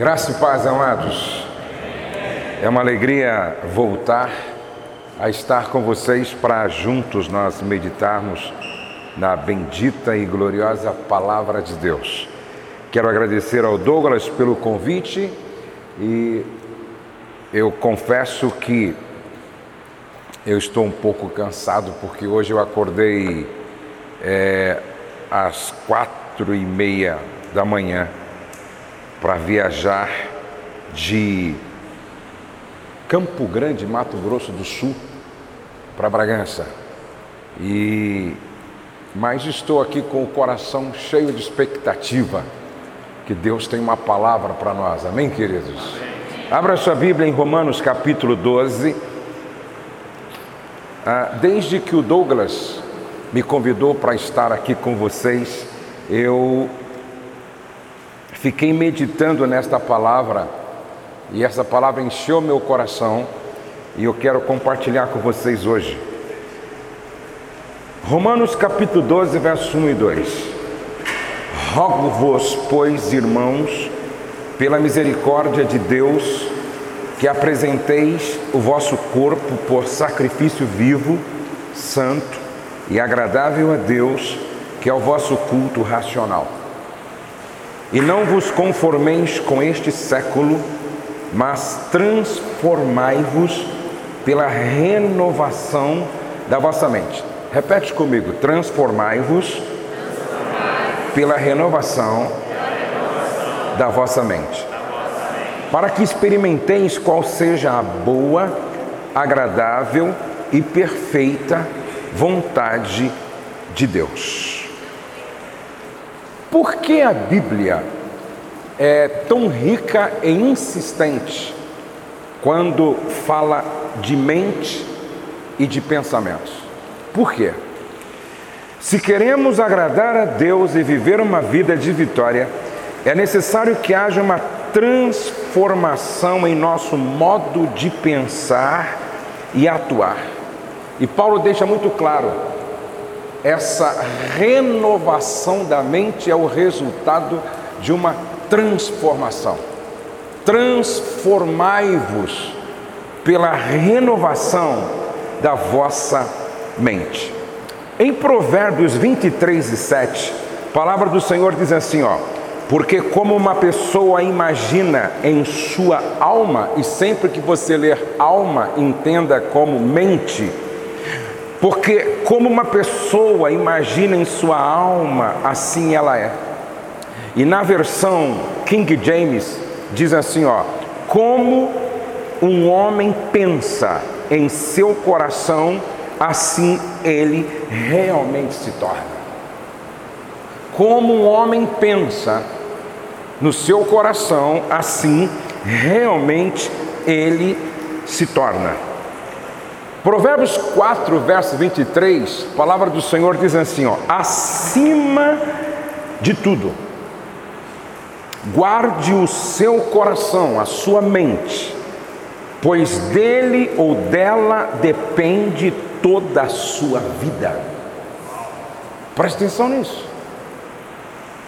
Graça e paz, amados. É uma alegria voltar a estar com vocês para juntos nós meditarmos na bendita e gloriosa palavra de Deus. Quero agradecer ao Douglas pelo convite e eu confesso que eu estou um pouco cansado porque hoje eu acordei é, às quatro e meia da manhã para viajar de Campo Grande, Mato Grosso do Sul, para Bragança. E mas estou aqui com o coração cheio de expectativa que Deus tem uma palavra para nós. Amém, queridos. Abra sua Bíblia em Romanos capítulo 12. Ah, desde que o Douglas me convidou para estar aqui com vocês, eu fiquei meditando nesta palavra e essa palavra encheu meu coração e eu quero compartilhar com vocês hoje. Romanos capítulo 12, versos 1 e 2. Rogo-vos, pois, irmãos, pela misericórdia de Deus, que apresenteis o vosso corpo por sacrifício vivo, santo e agradável a Deus, que é o vosso culto racional. E não vos conformeis com este século, mas transformai-vos pela renovação da vossa mente. Repete comigo: transformai-vos pela renovação da vossa mente, para que experimenteis qual seja a boa, agradável e perfeita vontade de Deus. Por que a Bíblia é tão rica e insistente quando fala de mente e de pensamentos? Por quê? Se queremos agradar a Deus e viver uma vida de vitória, é necessário que haja uma transformação em nosso modo de pensar e atuar. E Paulo deixa muito claro essa renovação da mente é o resultado de uma transformação. Transformai-vos pela renovação da vossa mente. Em Provérbios 23 e 7, a palavra do Senhor diz assim: ó, porque como uma pessoa imagina em sua alma, e sempre que você ler alma, entenda como mente, porque como uma pessoa imagina em sua alma, assim ela é. E na versão King James diz assim, ó: como um homem pensa em seu coração, assim ele realmente se torna. Como um homem pensa no seu coração, assim realmente ele se torna. Provérbios 4, verso 23, a palavra do Senhor diz assim: ó, acima de tudo, guarde o seu coração, a sua mente, pois dele ou dela depende toda a sua vida. Preste atenção nisso.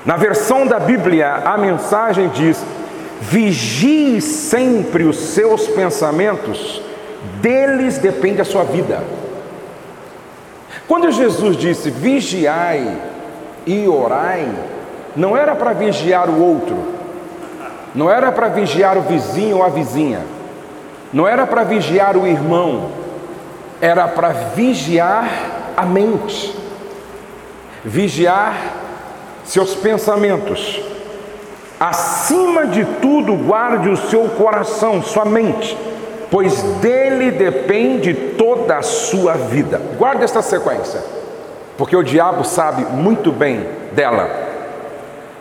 Na versão da Bíblia, a mensagem diz: vigie sempre os seus pensamentos deles depende a sua vida. Quando Jesus disse vigiai e orai, não era para vigiar o outro, não era para vigiar o vizinho ou a vizinha, não era para vigiar o irmão, era para vigiar a mente, vigiar seus pensamentos. Acima de tudo, guarde o seu coração, sua mente pois dele depende toda a sua vida. Guarde esta sequência, porque o diabo sabe muito bem dela.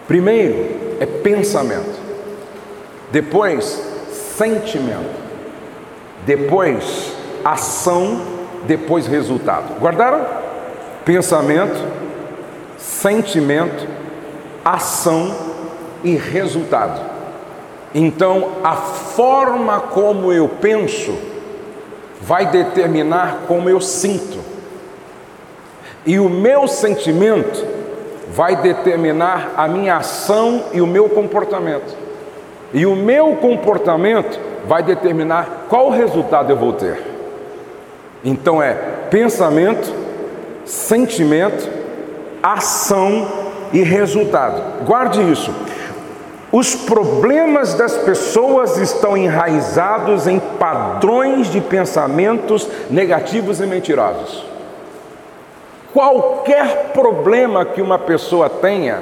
Primeiro é pensamento, depois sentimento, depois ação, depois resultado. Guardaram? Pensamento, sentimento, ação e resultado. Então, a forma como eu penso vai determinar como eu sinto, e o meu sentimento vai determinar a minha ação e o meu comportamento. E o meu comportamento vai determinar qual resultado eu vou ter. Então é pensamento, sentimento, ação e resultado. Guarde isso. Os problemas das pessoas estão enraizados em padrões de pensamentos negativos e mentirosos. Qualquer problema que uma pessoa tenha,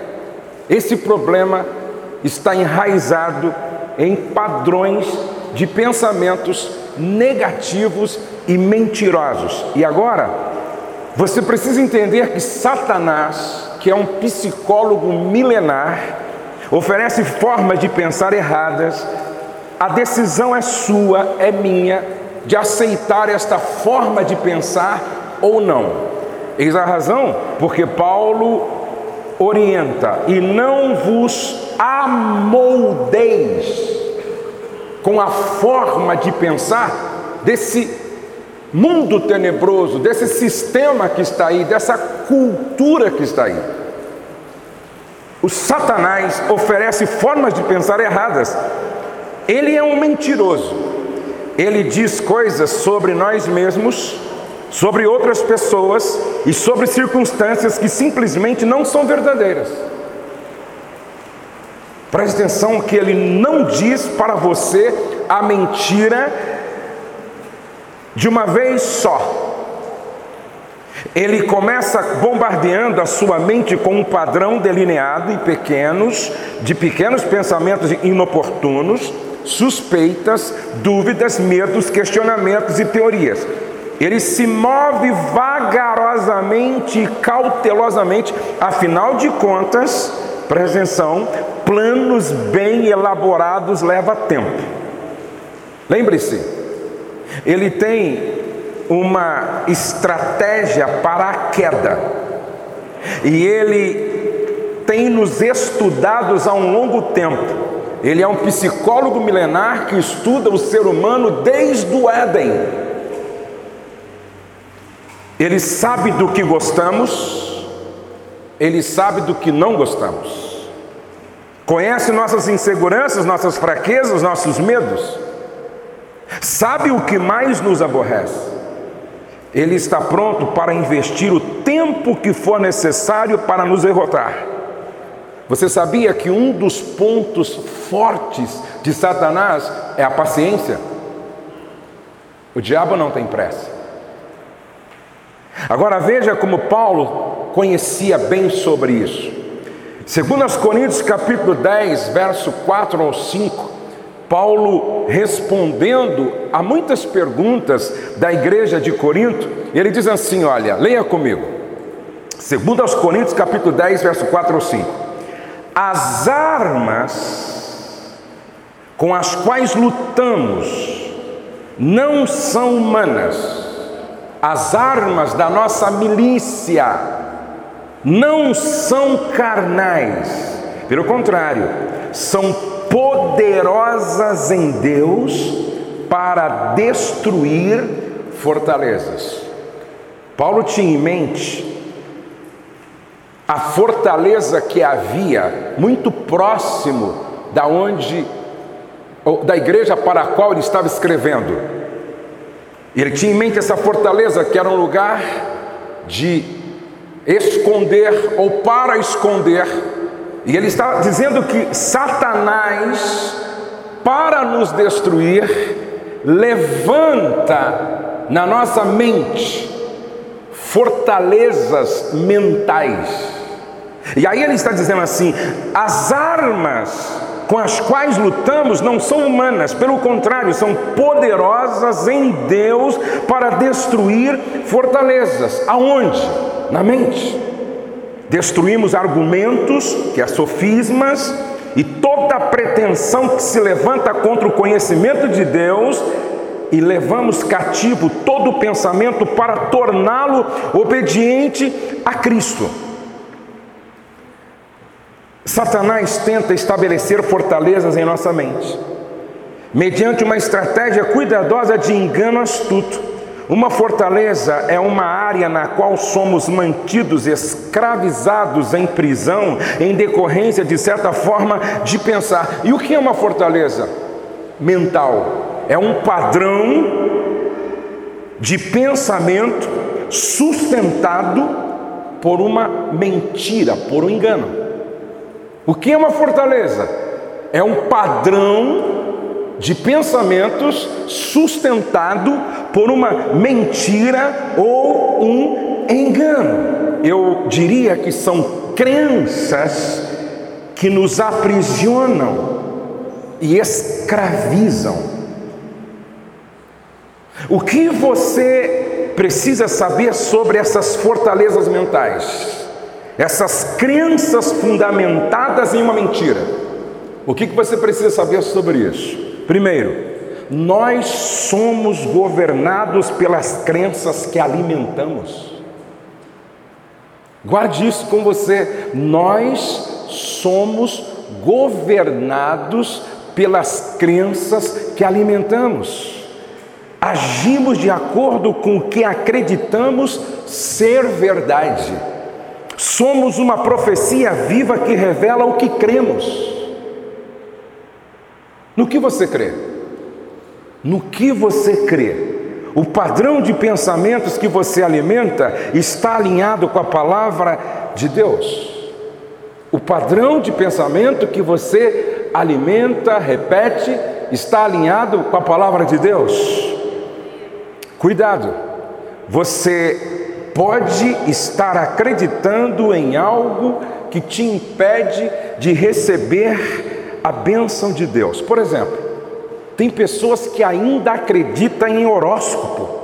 esse problema está enraizado em padrões de pensamentos negativos e mentirosos. E agora, você precisa entender que Satanás, que é um psicólogo milenar, oferece formas de pensar erradas. A decisão é sua, é minha, de aceitar esta forma de pensar ou não. Eis a razão porque Paulo orienta: e não vos amoldeis com a forma de pensar desse mundo tenebroso, desse sistema que está aí, dessa cultura que está aí. O Satanás oferece formas de pensar erradas. Ele é um mentiroso. Ele diz coisas sobre nós mesmos, sobre outras pessoas e sobre circunstâncias que simplesmente não são verdadeiras. Preste atenção que ele não diz para você a mentira de uma vez só. Ele começa bombardeando a sua mente com um padrão delineado e pequenos, de pequenos pensamentos inoportunos, suspeitas, dúvidas, medos, questionamentos e teorias. Ele se move vagarosamente e cautelosamente, afinal de contas, presta atenção, planos bem elaborados leva tempo. Lembre-se, ele tem uma estratégia para a queda. E ele tem nos estudados há um longo tempo. Ele é um psicólogo milenar que estuda o ser humano desde o Éden. Ele sabe do que gostamos, ele sabe do que não gostamos. Conhece nossas inseguranças, nossas fraquezas, nossos medos. Sabe o que mais nos aborrece. Ele está pronto para investir o tempo que for necessário para nos derrotar. Você sabia que um dos pontos fortes de Satanás é a paciência? O diabo não tem pressa. Agora veja como Paulo conhecia bem sobre isso. Segundo as Coríntios capítulo 10, verso 4 ao 5, Paulo respondendo a muitas perguntas da igreja de Corinto, ele diz assim: olha, leia comigo. Segundo aos Coríntios, capítulo 10, verso 4 ou 5. As armas com as quais lutamos não são humanas. As armas da nossa milícia não são carnais. Pelo contrário, são poderosas em Deus para destruir fortalezas. Paulo tinha em mente a fortaleza que havia muito próximo da onde da igreja para a qual ele estava escrevendo. Ele tinha em mente essa fortaleza que era um lugar de esconder ou para esconder e ele está dizendo que Satanás, para nos destruir, levanta na nossa mente fortalezas mentais. E aí ele está dizendo assim: as armas com as quais lutamos não são humanas, pelo contrário, são poderosas em Deus para destruir fortalezas. Aonde? Na mente. Destruímos argumentos, que é sofismas, e toda pretensão que se levanta contra o conhecimento de Deus, e levamos cativo todo o pensamento para torná-lo obediente a Cristo. Satanás tenta estabelecer fortalezas em nossa mente, mediante uma estratégia cuidadosa de engano astuto Uma fortaleza é uma área na qual somos mantidos escravizados em prisão em decorrência de certa forma de pensar. E o que é uma fortaleza? Mental. É um padrão de pensamento sustentado por uma mentira, por um engano. O que é uma fortaleza? É um padrão de pensamentos sustentado por uma mentira ou um engano. Eu diria que são crenças que nos aprisionam e escravizam. O que você precisa saber sobre essas fortalezas mentais? Essas crenças fundamentadas em uma mentira. O que você precisa saber sobre isso? Primeiro, nós somos governados pelas crenças que alimentamos. Guarde isso com você. Nós somos governados pelas crenças que alimentamos. Agimos de acordo com o que acreditamos ser verdade. Somos uma profecia viva que revela o que cremos. No que você crê? No que você crê? O padrão de pensamentos que você alimenta está alinhado com a palavra de Deus. O padrão de pensamento que você alimenta, repete, está alinhado com a palavra de Deus. Cuidado, você pode estar acreditando em algo que te impede de receber a bênção de Deus. Por exemplo, tem pessoas que ainda acreditam em horóscopo.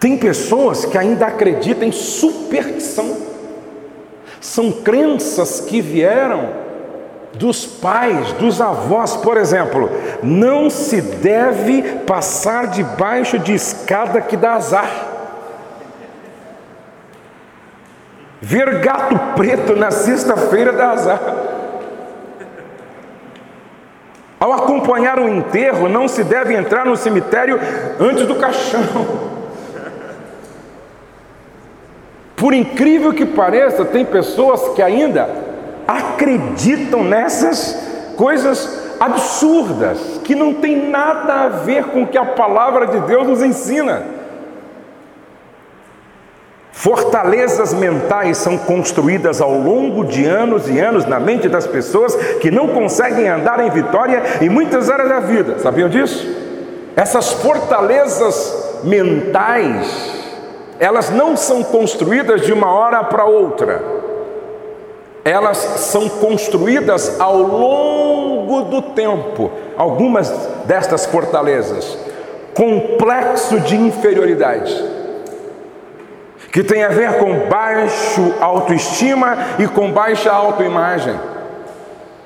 Tem pessoas que ainda acreditam em superstição. São crenças que vieram dos pais, dos avós, por exemplo, não se deve passar debaixo de escada que dá azar. Ver gato preto na sexta-feira dá azar. Ao acompanhar o enterro, não se deve entrar no cemitério antes do caixão. Por incrível que pareça, tem pessoas que ainda acreditam nessas coisas absurdas, que não tem nada a ver com o que a palavra de Deus nos ensina. Fortalezas mentais são construídas ao longo de anos e anos na mente das pessoas que não conseguem andar em vitória em muitas áreas da vida. Sabiam disso? Essas fortalezas mentais, elas não são construídas de uma hora para outra. Elas são construídas ao longo do tempo. Algumas destas fortalezas, complexo de inferioridade que tem a ver com baixo autoestima e com baixa autoimagem.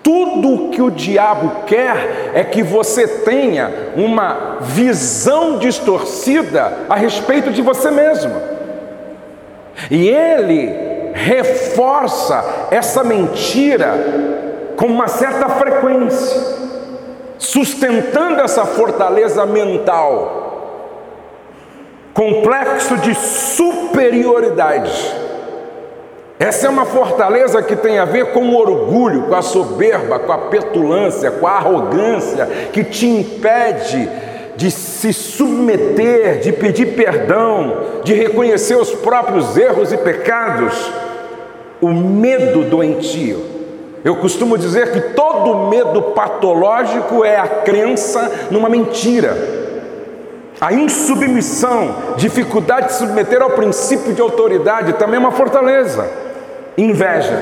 Tudo o que o diabo quer é que você tenha uma visão distorcida a respeito de você mesmo. E ele reforça essa mentira com uma certa frequência, sustentando essa fortaleza mental complexo de superioridade. Essa é uma fortaleza que tem a ver com o orgulho, com a soberba, com a petulância, com a arrogância, que te impede de se submeter, de pedir perdão, de reconhecer os próprios erros e pecados. O medo doentio. Eu costumo dizer que todo medo patológico é a crença numa mentira. A insubmissão, dificuldade de submeter ao princípio de autoridade também é uma fortaleza. Inveja.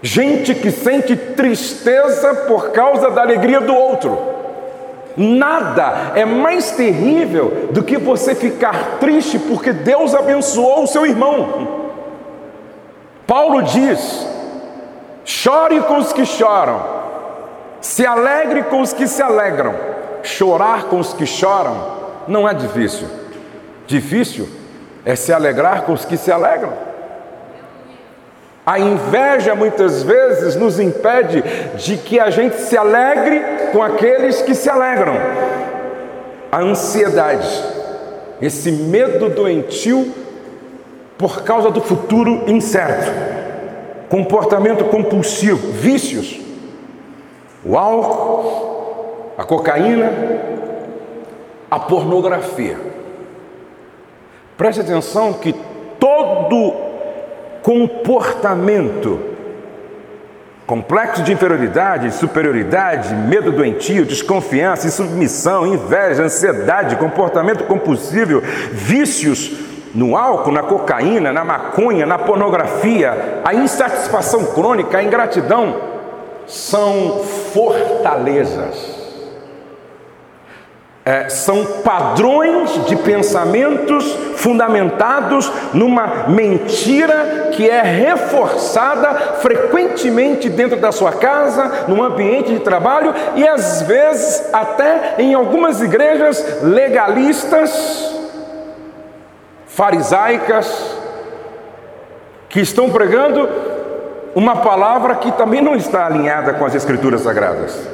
Gente que sente tristeza por causa da alegria do outro. Nada é mais terrível do que você ficar triste porque Deus abençoou o seu irmão. Paulo diz: chore com os que choram, se alegre com os que se alegram chorar com os que choram não é difícil. Difícil é se alegrar com os que se alegram. A inveja muitas vezes nos impede de que a gente se alegre com aqueles que se alegram. A ansiedade, esse medo doentio por causa do futuro incerto, comportamento compulsivo, vícios, o álcool, a cocaína, a pornografia. Preste atenção que todo comportamento, complexo de inferioridade, superioridade, medo doentio, desconfiança, insubmissão, inveja, ansiedade, comportamento compulsivo, vícios no álcool, na cocaína, na maconha, na pornografia, a insatisfação crônica, a ingratidão, são fortalezas é, são padrões de pensamentos fundamentados numa mentira que é reforçada frequentemente dentro da sua casa, no ambiente de trabalho e às vezes até em algumas igrejas legalistas, farisaicas, que estão pregando uma palavra que também não está alinhada com as Escrituras Sagradas.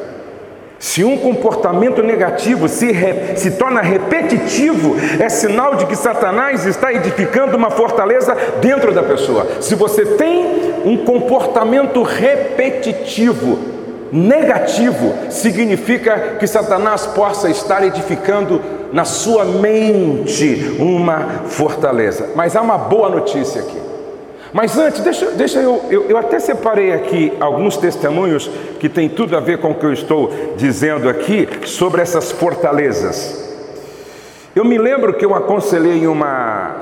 Se um comportamento negativo se, re, se torna repetitivo, é sinal de que Satanás está edificando uma fortaleza dentro da pessoa. Se você tem um comportamento repetitivo, negativo, significa que Satanás possa estar edificando na sua mente uma fortaleza. Mas há uma boa notícia aqui. Mas antes, deixa, deixa eu, eu, eu, até separei aqui alguns testemunhos que tem tudo a ver com o que eu estou dizendo aqui sobre essas fortalezas. Eu me lembro que eu aconselhei uma,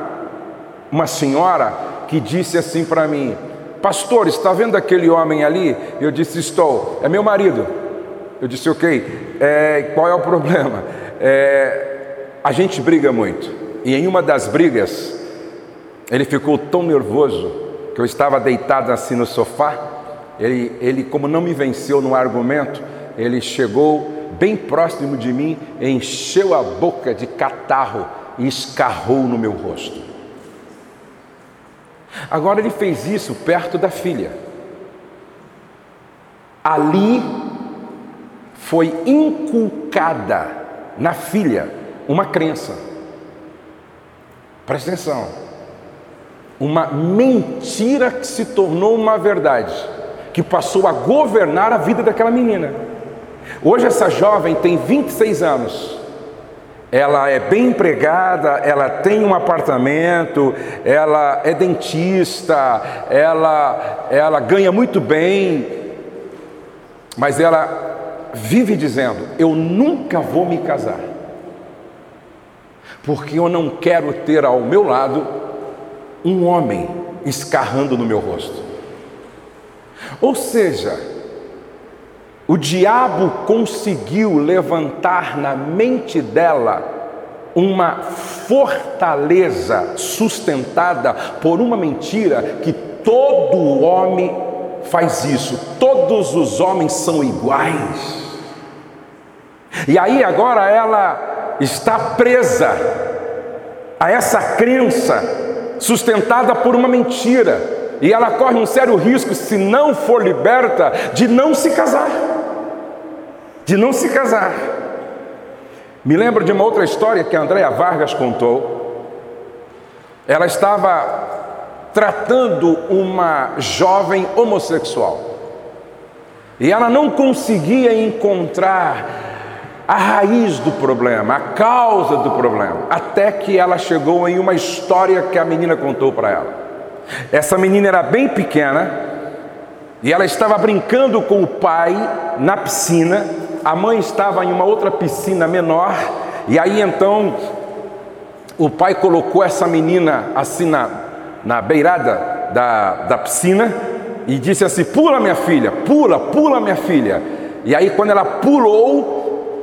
uma senhora que disse assim para mim: Pastor, está vendo aquele homem ali? Eu disse: Estou, é meu marido. Eu disse: Ok, é, qual é o problema? É, a gente briga muito, e em uma das brigas, ele ficou tão nervoso que eu estava deitado assim no sofá. Ele, ele, como não me venceu no argumento, ele chegou bem próximo de mim, encheu a boca de catarro e escarrou no meu rosto. Agora ele fez isso perto da filha. Ali foi inculcada na filha uma crença. Presta atenção uma mentira que se tornou uma verdade, que passou a governar a vida daquela menina. Hoje essa jovem tem 26 anos. Ela é bem empregada, ela tem um apartamento, ela é dentista, ela ela ganha muito bem, mas ela vive dizendo: "Eu nunca vou me casar". Porque eu não quero ter ao meu lado um homem escarrando no meu rosto. Ou seja, o diabo conseguiu levantar na mente dela uma fortaleza sustentada por uma mentira que todo homem faz isso, todos os homens são iguais. E aí agora ela está presa a essa crença sustentada por uma mentira, e ela corre um sério risco, se não for liberta, de não se casar. De não se casar. Me lembro de uma outra história que a Andréa Vargas contou. Ela estava tratando uma jovem homossexual. E ela não conseguia encontrar a raiz do problema, a causa do problema, até que ela chegou em uma história que a menina contou para ela. Essa menina era bem pequena e ela estava brincando com o pai na piscina, a mãe estava em uma outra piscina menor, e aí então o pai colocou essa menina assim na, na beirada da, da piscina e disse assim: Pula, minha filha, pula, pula, minha filha. E aí, quando ela pulou,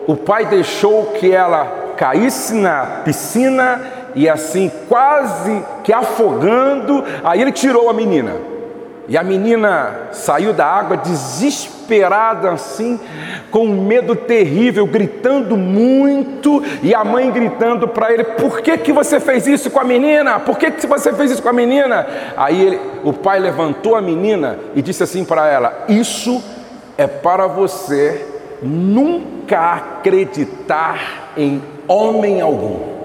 o pai deixou que ela caísse na piscina e assim, quase que afogando, aí ele tirou a menina. E a menina saiu da água desesperada assim, com um medo terrível, gritando muito, e a mãe gritando para ele: "Por que que você fez isso com a menina? Por que que você fez isso com a menina?" Aí ele, o pai levantou a menina e disse assim para ela: "Isso é para você nunca acreditar em homem algum."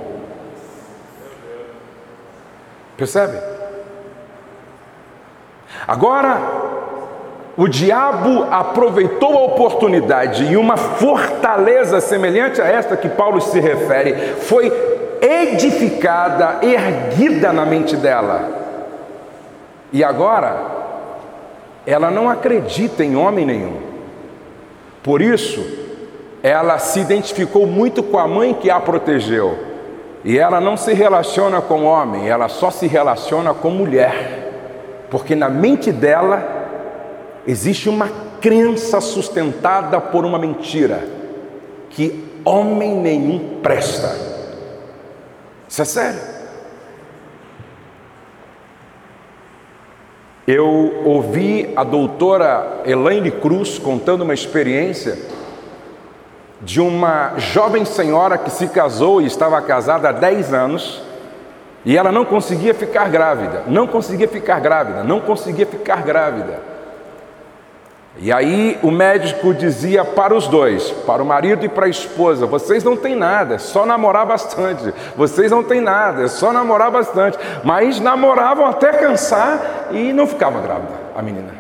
Percebe? Agora, o diabo aproveitou a oportunidade e uma fortaleza semelhante a esta que Paulo se refere foi edificada, erguida na mente dela. E agora, ela não acredita em homem nenhum. Por isso, ela se identificou muito com a mãe que a protegeu. E ela não se relaciona com homem, ela só se relaciona com mulher porque na mente dela existe uma crença sustentada por uma mentira, que homem nenhum presta. Isso é sério. Eu ouvi a doutora Elaine Cruz contando uma experiência de uma jovem senhora que se casou e estava casada há 10 anos e ela não conseguia ficar grávida, não conseguia ficar grávida, não conseguia ficar grávida. E aí o médico dizia para os dois, para o marido e para a esposa: vocês não têm nada, é só namorar bastante. Vocês não têm nada, é só namorar bastante. Mas namoravam até cansar e não ficava grávida a menina.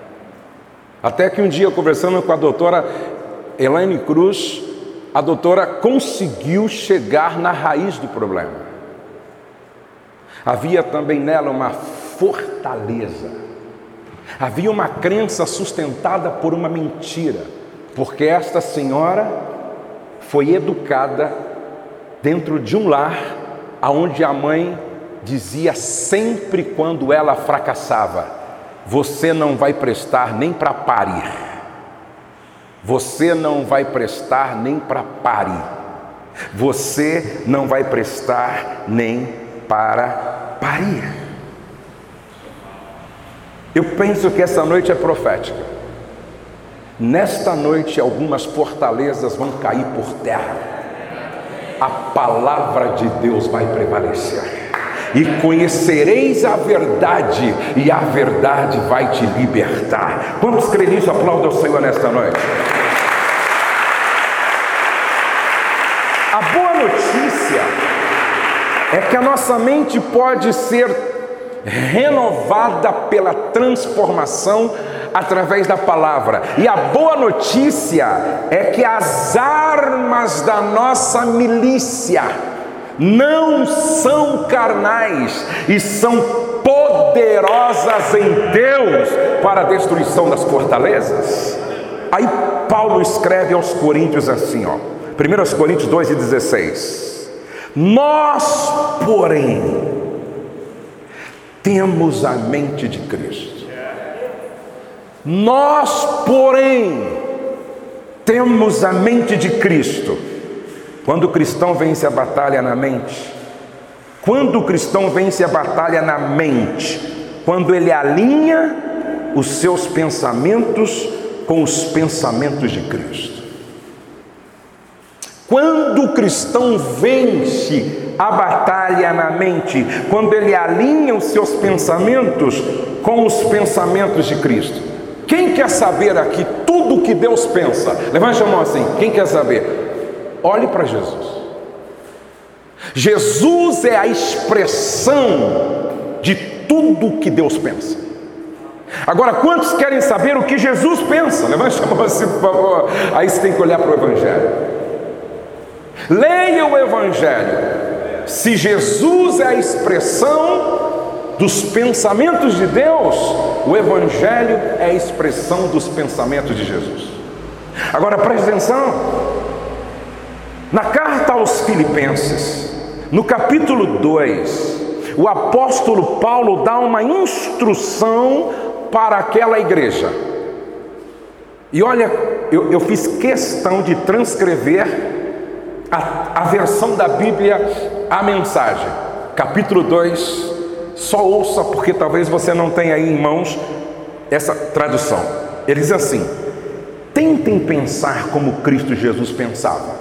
Até que um dia, conversando com a doutora Elaine Cruz, a doutora conseguiu chegar na raiz do problema. Havia também nela uma fortaleza, havia uma crença sustentada por uma mentira, porque esta senhora foi educada dentro de um lar aonde a mãe dizia sempre quando ela fracassava: Você não vai prestar nem para parir. Você não vai prestar nem para parir. Você não vai prestar nem para parir. Eu penso que essa noite é profética. Nesta noite, algumas fortalezas vão cair por terra. A palavra de Deus vai prevalecer. E conhecereis a verdade, e a verdade vai te libertar. Quantos creem nisso? Aplauda o Senhor nesta noite. A boa notícia é que a nossa mente pode ser renovada pela transformação através da palavra. E a boa notícia é que as armas da nossa milícia não são carnais e são poderosas em Deus para a destruição das fortalezas. Aí Paulo escreve aos Coríntios assim, ó. 1 Coríntios 2 e 16. Nós, porém, temos a mente de Cristo. Nós, porém, temos a mente de Cristo. Quando o cristão vence a batalha na mente, quando o cristão vence a batalha na mente, quando ele alinha os seus pensamentos com os pensamentos de Cristo. Quando o cristão vence a batalha na mente, quando ele alinha os seus pensamentos com os pensamentos de Cristo. Quem quer saber aqui tudo o que Deus pensa? Levante a mão assim. Quem quer saber? Olhe para Jesus. Jesus é a expressão de tudo o que Deus pensa. Agora, quantos querem saber o que Jesus pensa? Levante a mão assim, por favor. Aí você tem que olhar para o Evangelho. Leia o Evangelho. Se Jesus é a expressão dos pensamentos de Deus, o Evangelho é a expressão dos pensamentos de Jesus. Agora preste atenção. Na carta aos Filipenses, no capítulo 2, o apóstolo Paulo dá uma instrução para aquela igreja. E olha, eu, eu fiz questão de transcrever a, a versão da Bíblia, a mensagem, capítulo 2, só ouça, porque talvez você não tenha aí em mãos essa tradução. Ele diz assim: tentem pensar como Cristo Jesus pensava.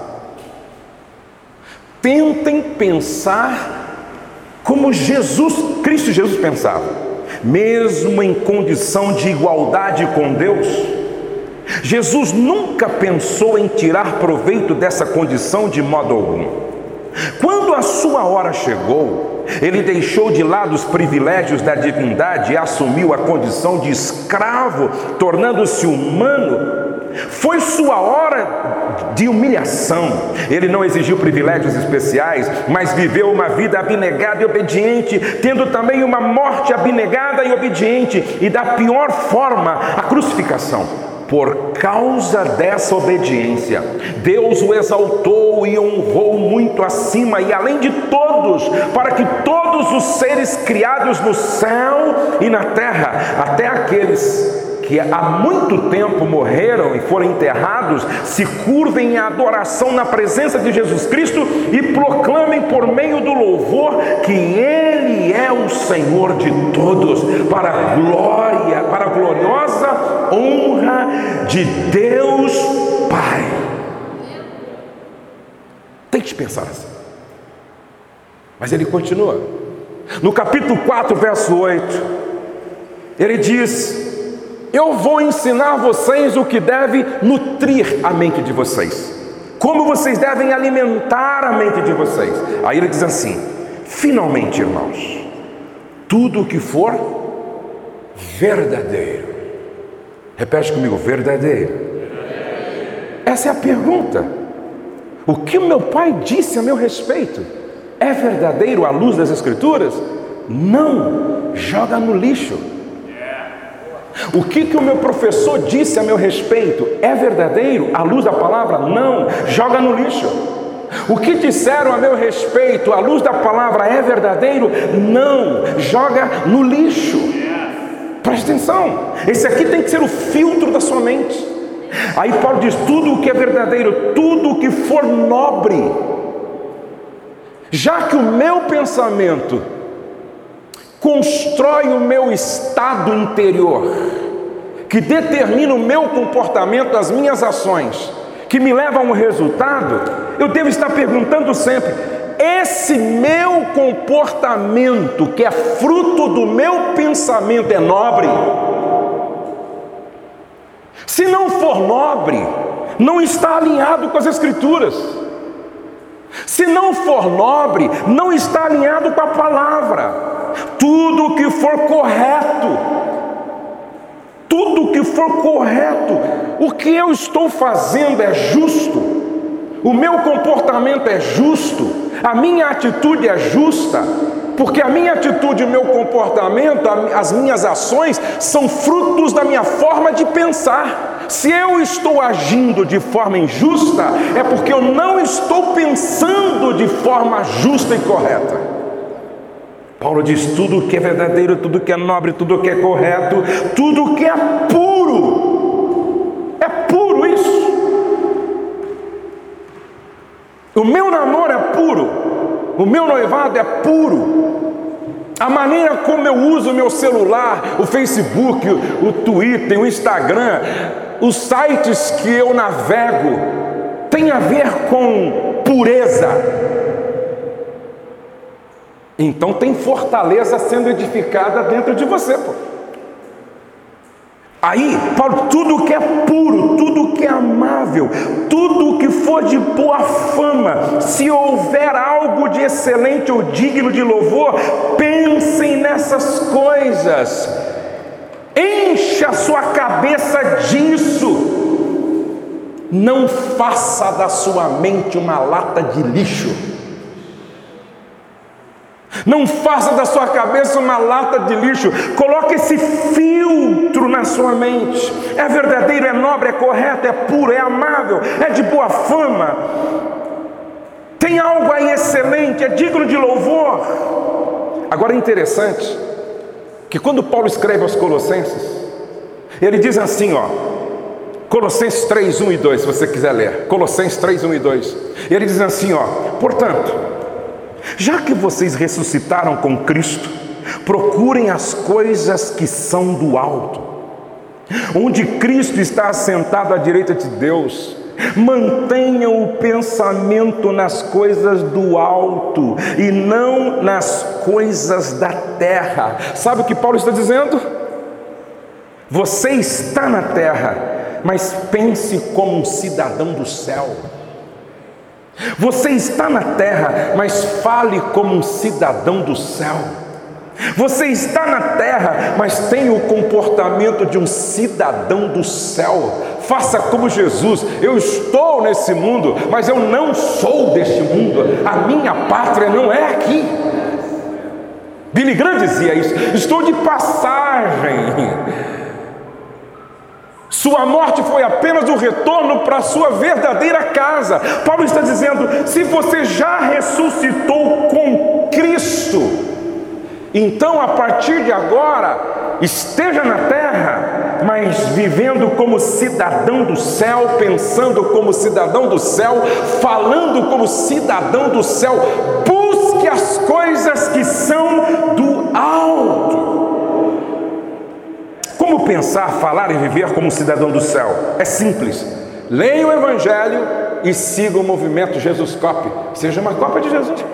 Tentem pensar como Jesus, Cristo Jesus pensava, mesmo em condição de igualdade com Deus. Jesus nunca pensou em tirar proveito dessa condição de modo algum. Quando a sua hora chegou, ele deixou de lado os privilégios da divindade e assumiu a condição de escravo, tornando-se humano foi sua hora de humilhação. Ele não exigiu privilégios especiais, mas viveu uma vida abnegada e obediente, tendo também uma morte abnegada e obediente, e da pior forma, a crucificação. Por causa dessa obediência, Deus o exaltou e honrou muito acima e além de todos, para que todos os seres criados no céu e na terra, até aqueles que há muito tempo morreram e foram enterrados, se curvem em adoração na presença de Jesus Cristo e proclamem por meio do louvor que Ele é o Senhor de todos, para a glória, para a gloriosa honra de Deus Pai. Tem que pensar assim. Mas ele continua. No capítulo 4, verso 8, ele diz: eu vou ensinar vocês o que deve nutrir a mente de vocês, como vocês devem alimentar a mente de vocês. Aí ele diz assim: finalmente, irmãos, tudo o que for verdadeiro, repete comigo: verdadeiro. Essa é a pergunta. O que o meu pai disse a meu respeito é verdadeiro à luz das Escrituras? Não, joga no lixo. O que, que o meu professor disse a meu respeito é verdadeiro à luz da palavra? Não, joga no lixo. O que disseram a meu respeito à luz da palavra é verdadeiro? Não, joga no lixo. Preste atenção, esse aqui tem que ser o filtro da sua mente. Aí Paulo diz: tudo o que é verdadeiro, tudo o que for nobre, já que o meu pensamento constrói o meu estado interior, que determina o meu comportamento, as minhas ações, que me levam a um resultado, eu devo estar perguntando sempre: esse meu comportamento, que é fruto do meu pensamento, é nobre? Se não for nobre, não está alinhado com as Escrituras. Se não for nobre, não está alinhado com a palavra tudo que for correto, tudo que for correto, o que eu estou fazendo é justo, o meu comportamento é justo, a minha atitude é justa, porque a minha atitude, o meu comportamento, as minhas ações são frutos da minha forma de pensar. Se eu estou agindo de forma injusta, é porque eu não estou pensando de forma justa e correta. Paulo diz: tudo que é verdadeiro, tudo que é nobre, tudo que é correto, tudo que é puro, O meu namoro é puro, o meu noivado é puro. A maneira como eu uso o meu celular, o Facebook, o Twitter, o Instagram, os sites que eu navego, tem a ver com pureza, então tem fortaleza sendo edificada dentro de você, pô. Aí, Paulo, tudo que é puro, tudo que é amável, tudo que for de boa fama, se houver algo de excelente ou digno de louvor, pensem nessas coisas, encha a sua cabeça disso, não faça da sua mente uma lata de lixo. Não faça da sua cabeça uma lata de lixo. Coloque esse filtro na sua mente. É verdadeiro, é nobre, é correto, é puro, é amável, é de boa fama. Tem algo aí excelente, é digno de louvor. Agora é interessante que quando Paulo escreve aos Colossenses, ele diz assim, ó, Colossenses 3, 1 e 2, se você quiser ler. Colossenses 3, 1 e 2. Ele diz assim, ó, portanto, já que vocês ressuscitaram com Cristo, procurem as coisas que são do alto, onde Cristo está assentado à direita de Deus. Mantenham o pensamento nas coisas do alto e não nas coisas da terra. Sabe o que Paulo está dizendo? Você está na terra, mas pense como um cidadão do céu. Você está na terra, mas fale como um cidadão do céu. Você está na terra, mas tem o comportamento de um cidadão do céu. Faça como Jesus. Eu estou nesse mundo, mas eu não sou deste mundo. A minha pátria não é aqui. Billy Graham dizia isso. Estou de passagem. Sua morte foi apenas o retorno para a sua verdadeira casa. Paulo está dizendo: se você já ressuscitou com Cristo, então, a partir de agora, esteja na terra, mas vivendo como cidadão do céu, pensando como cidadão do céu, falando como cidadão do céu, busque as coisas que são do alto. Como pensar, falar e viver como cidadão do céu? É simples. Leia o Evangelho e siga o movimento Jesus Cop. Seja uma cópia de Jesus.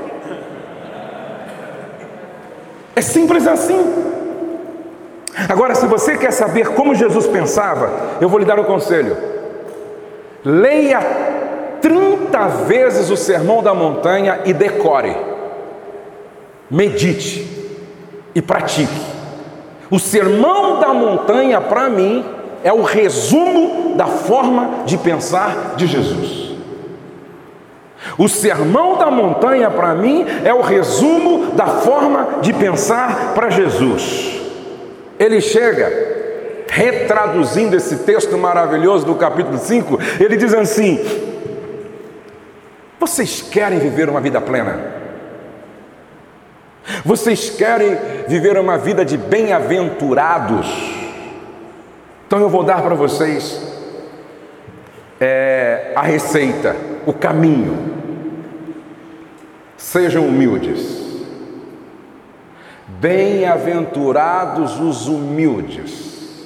É simples assim. Agora, se você quer saber como Jesus pensava, eu vou lhe dar um conselho. Leia 30 vezes o Sermão da Montanha e decore. Medite e pratique. O Sermão da Montanha, para mim, é o resumo da forma de pensar de Jesus. O sermão da montanha, para mim, é o resumo da forma de pensar para Jesus. Ele chega, retraduzindo esse texto maravilhoso do capítulo 5, ele diz assim: Vocês querem viver uma vida plena? Vocês querem viver uma vida de bem-aventurados? Então eu vou dar para vocês é, a receita, o caminho. Sejam humildes. Bem-aventurados os humildes,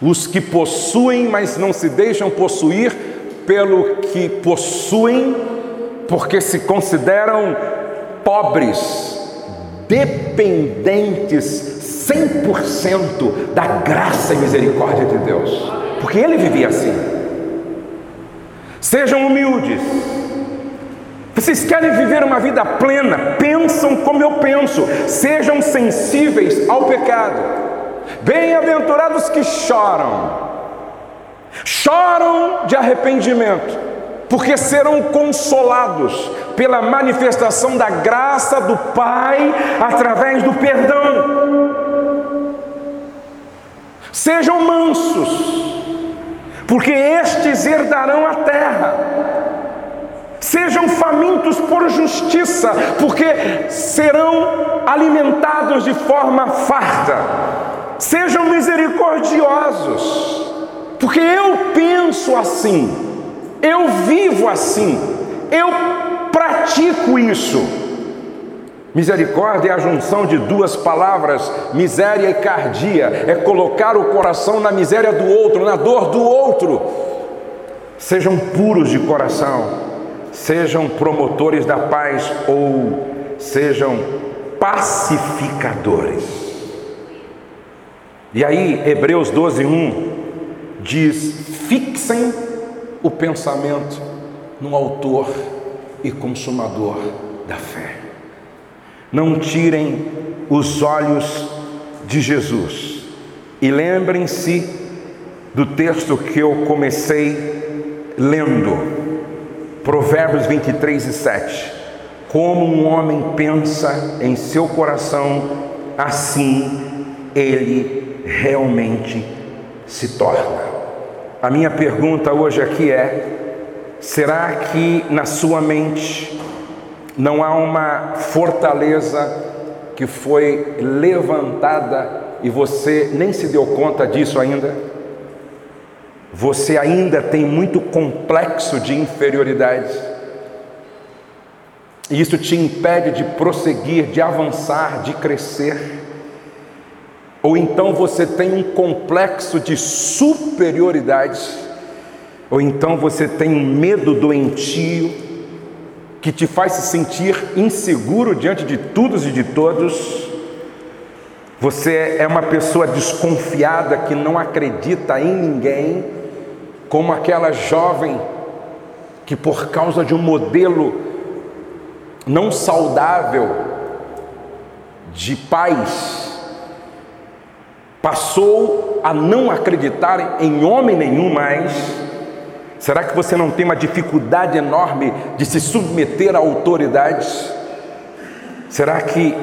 os que possuem, mas não se deixam possuir pelo que possuem, porque se consideram pobres, dependentes 100% da graça e misericórdia de Deus, porque ele vivia assim. Sejam humildes vocês querem viver uma vida plena? Pensam como eu penso, sejam sensíveis ao pecado. Bem-aventurados que choram, choram de arrependimento, porque serão consolados pela manifestação da graça do Pai através do perdão. Sejam mansos, porque estes herdarão a terra. Sejam famintos por justiça, porque serão alimentados de forma farta. Sejam misericordiosos, porque eu penso assim, eu vivo assim, eu pratico isso. Misericórdia é a junção de duas palavras, miséria e cardia, é colocar o coração na miséria do outro, na dor do outro. Sejam puros de coração sejam promotores da paz ou sejam pacificadores. E aí, Hebreus 12, 1 diz: fixem o pensamento no Autor e Consumador da fé. Não tirem os olhos de Jesus. E lembrem-se do texto que eu comecei lendo Provérbios 23 e 7. Como um homem pensa em seu coração, assim ele realmente se torna. A minha pergunta hoje aqui é: será que na sua mente não há uma fortaleza que foi levantada e você nem se deu conta disso ainda? você ainda tem muito complexo de inferioridade. E isso te impede de prosseguir, de avançar, de crescer. Ou então você tem um complexo de superioridade, ou então você tem um medo doentio que te faz se sentir inseguro diante de todos e de todos. Você é uma pessoa desconfiada que não acredita em ninguém, como aquela jovem que, por causa de um modelo não saudável de pais, passou a não acreditar em homem nenhum mais? Será que você não tem uma dificuldade enorme de se submeter a autoridades? Será que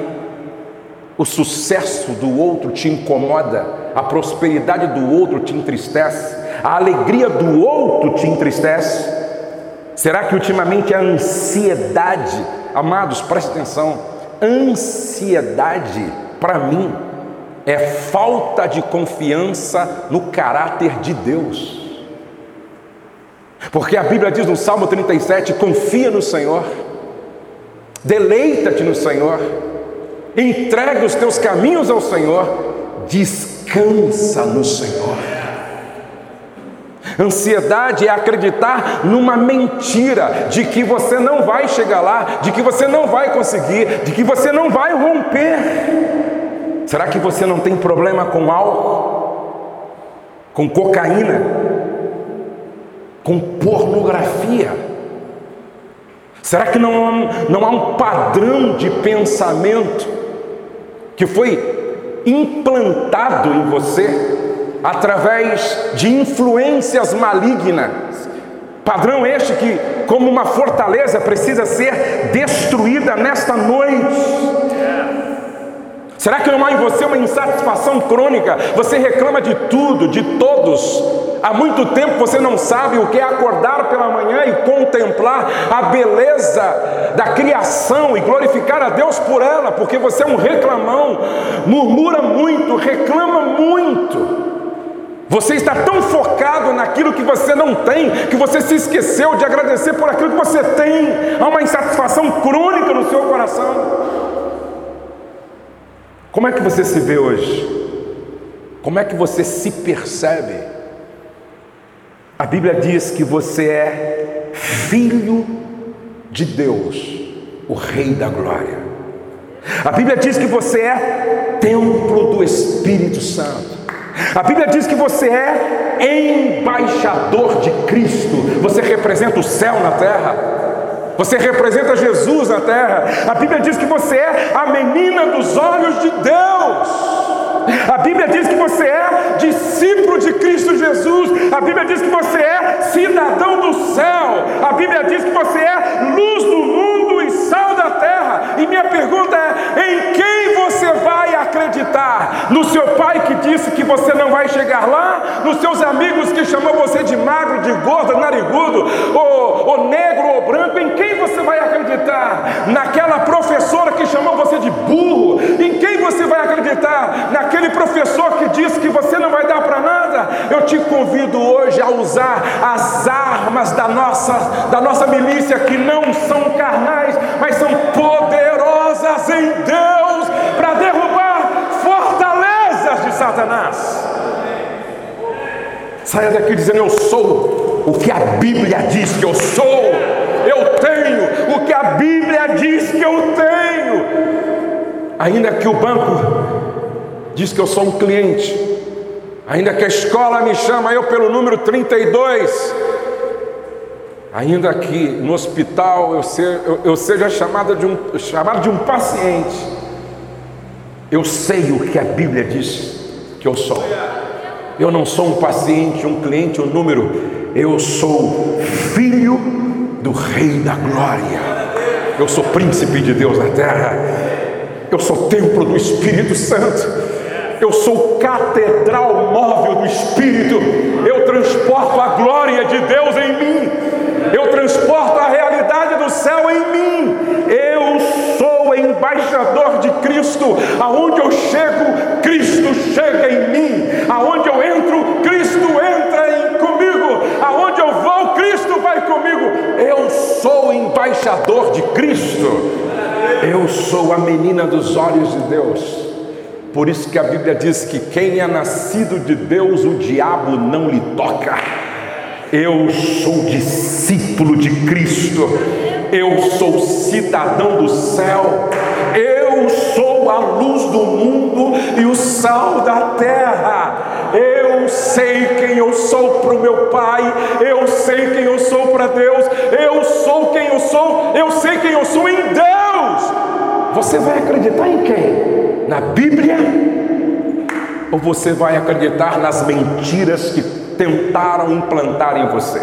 o sucesso do outro te incomoda? A prosperidade do outro te entristece? A alegria do outro te entristece? Será que ultimamente a ansiedade, amados, preste atenção, ansiedade para mim é falta de confiança no caráter de Deus. Porque a Bíblia diz no Salmo 37: confia no Senhor, deleita-te no Senhor, entrega os teus caminhos ao Senhor, descansa no Senhor. Ansiedade é acreditar numa mentira de que você não vai chegar lá, de que você não vai conseguir, de que você não vai romper. Será que você não tem problema com álcool, com cocaína, com pornografia? Será que não, não há um padrão de pensamento que foi implantado em você através de influências malignas? Padrão este que, como uma fortaleza, precisa ser destruída nesta noite. Será que não há em você uma insatisfação crônica? Você reclama de tudo, de todos. Há muito tempo você não sabe o que é acordar pela manhã e contemplar a beleza da criação e glorificar a Deus por ela, porque você é um reclamão, murmura muito, reclama muito. Você está tão focado naquilo que você não tem, que você se esqueceu de agradecer por aquilo que você tem. Há uma insatisfação crônica no seu coração. Como é que você se vê hoje? Como é que você se percebe? A Bíblia diz que você é filho de Deus, o Rei da Glória. A Bíblia diz que você é templo do Espírito Santo. A Bíblia diz que você é embaixador de Cristo, você representa o céu na terra. Você representa Jesus na terra. A Bíblia diz que você é a menina dos olhos de Deus. A Bíblia diz que você é discípulo de Cristo Jesus. A Bíblia diz que você é cidadão do céu. A Bíblia diz que você é luz do mundo sal da terra. E minha pergunta é: em quem você vai acreditar? No seu pai que disse que você não vai chegar lá? Nos seus amigos que chamou você de magro, de gordo, narigudo, ou, ou negro ou branco? Em quem você vai acreditar? Naquela professora que chamou você de burro? Em quem você vai acreditar? Naquele professor que disse que você não vai dar para nada? Eu te convido hoje a usar as armas da nossa, da nossa milícia que não são carnais, mas são poderosas em Deus para derrubar fortalezas de Satanás. Saia daqui dizendo: Eu sou o que a Bíblia diz que eu sou. Tenho o que a Bíblia diz que eu tenho. Ainda que o banco diz que eu sou um cliente, ainda que a escola me chama eu pelo número 32, ainda que no hospital eu seja, eu, eu seja chamado, de um, chamado de um paciente, eu sei o que a Bíblia diz que eu sou. Eu não sou um paciente, um cliente, um número. Eu sou filho do Rei da Glória. Eu sou príncipe de Deus na terra. Eu sou templo do Espírito Santo. Eu sou catedral móvel do Espírito. Eu transporto a glória de Deus em mim. Eu transporto a realidade do céu em mim. Eu sou embaixador de Cristo. Aonde eu chego, Cristo chega em mim. Aonde eu entro, Cristo entra em comigo. Aonde eu vou, Cristo vai comigo. Eu sou embaixador de Cristo. Eu sou a menina dos olhos de Deus. Por isso que a Bíblia diz que quem é nascido de Deus, o diabo não lhe toca. Eu sou discípulo de Cristo, eu sou cidadão do céu, eu sou a luz do mundo e o sal da terra. Sei quem eu sou para o meu Pai, eu sei quem eu sou para Deus, eu sou quem eu sou, eu sei quem eu sou em Deus. Você vai acreditar em quem? Na Bíblia? Ou você vai acreditar nas mentiras que tentaram implantar em você?